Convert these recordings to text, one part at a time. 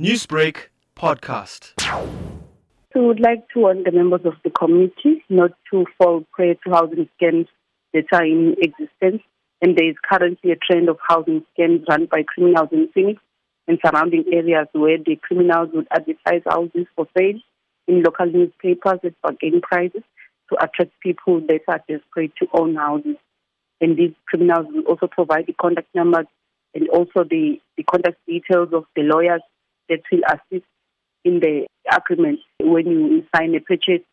Newsbreak podcast. We would like to warn the members of the community not to fall prey to housing scams that are in existence. And there is currently a trend of housing scams run by criminals in Phoenix and surrounding areas where the criminals would advertise houses for sale in local newspapers at bargain prices to attract people that are desperate to own houses. And these criminals will also provide the contact numbers and also the, the contact details of the lawyers that will assist in the agreement when you sign a purchase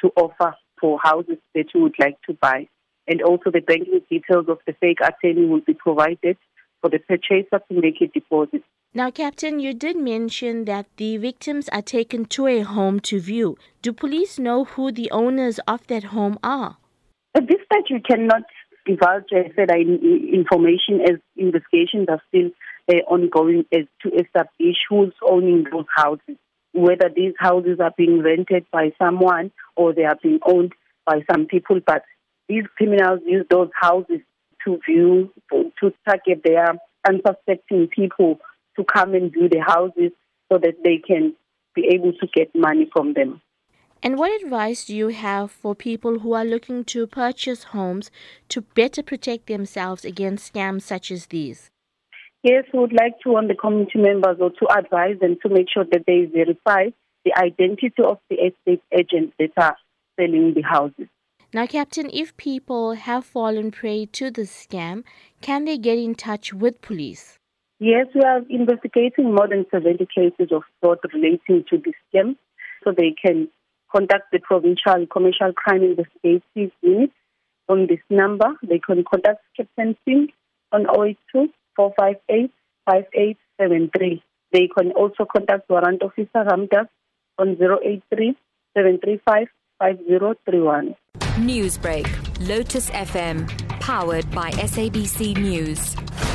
to offer for houses that you would like to buy. And also the banking details of the fake attorney will be provided for the purchaser to make a deposit. Now, Captain, you did mention that the victims are taken to a home to view. Do police know who the owners of that home are? At this stage, we cannot divulge said, information as investigations are still uh, ongoing as to establish who's owning those houses, whether these houses are being rented by someone or they are being owned by some people. But these criminals use those houses to view, to target their unsuspecting people to come and view the houses so that they can be able to get money from them. And what advice do you have for people who are looking to purchase homes to better protect themselves against scams such as these? Yes, we would like to warn the community members or to advise them to make sure that they verify the identity of the estate agents that are selling the houses. Now, Captain, if people have fallen prey to the scam, can they get in touch with police? Yes, we are investigating more than 70 cases of fraud relating to this scam, so they can contact the Provincial Commercial Crime Investigative Unit on this number. They can contact Captain Sim on 082 458 5873. They can also contact Warrant Officer Ramdas on 083 735 5031. Newsbreak, Lotus FM, powered by SABC News.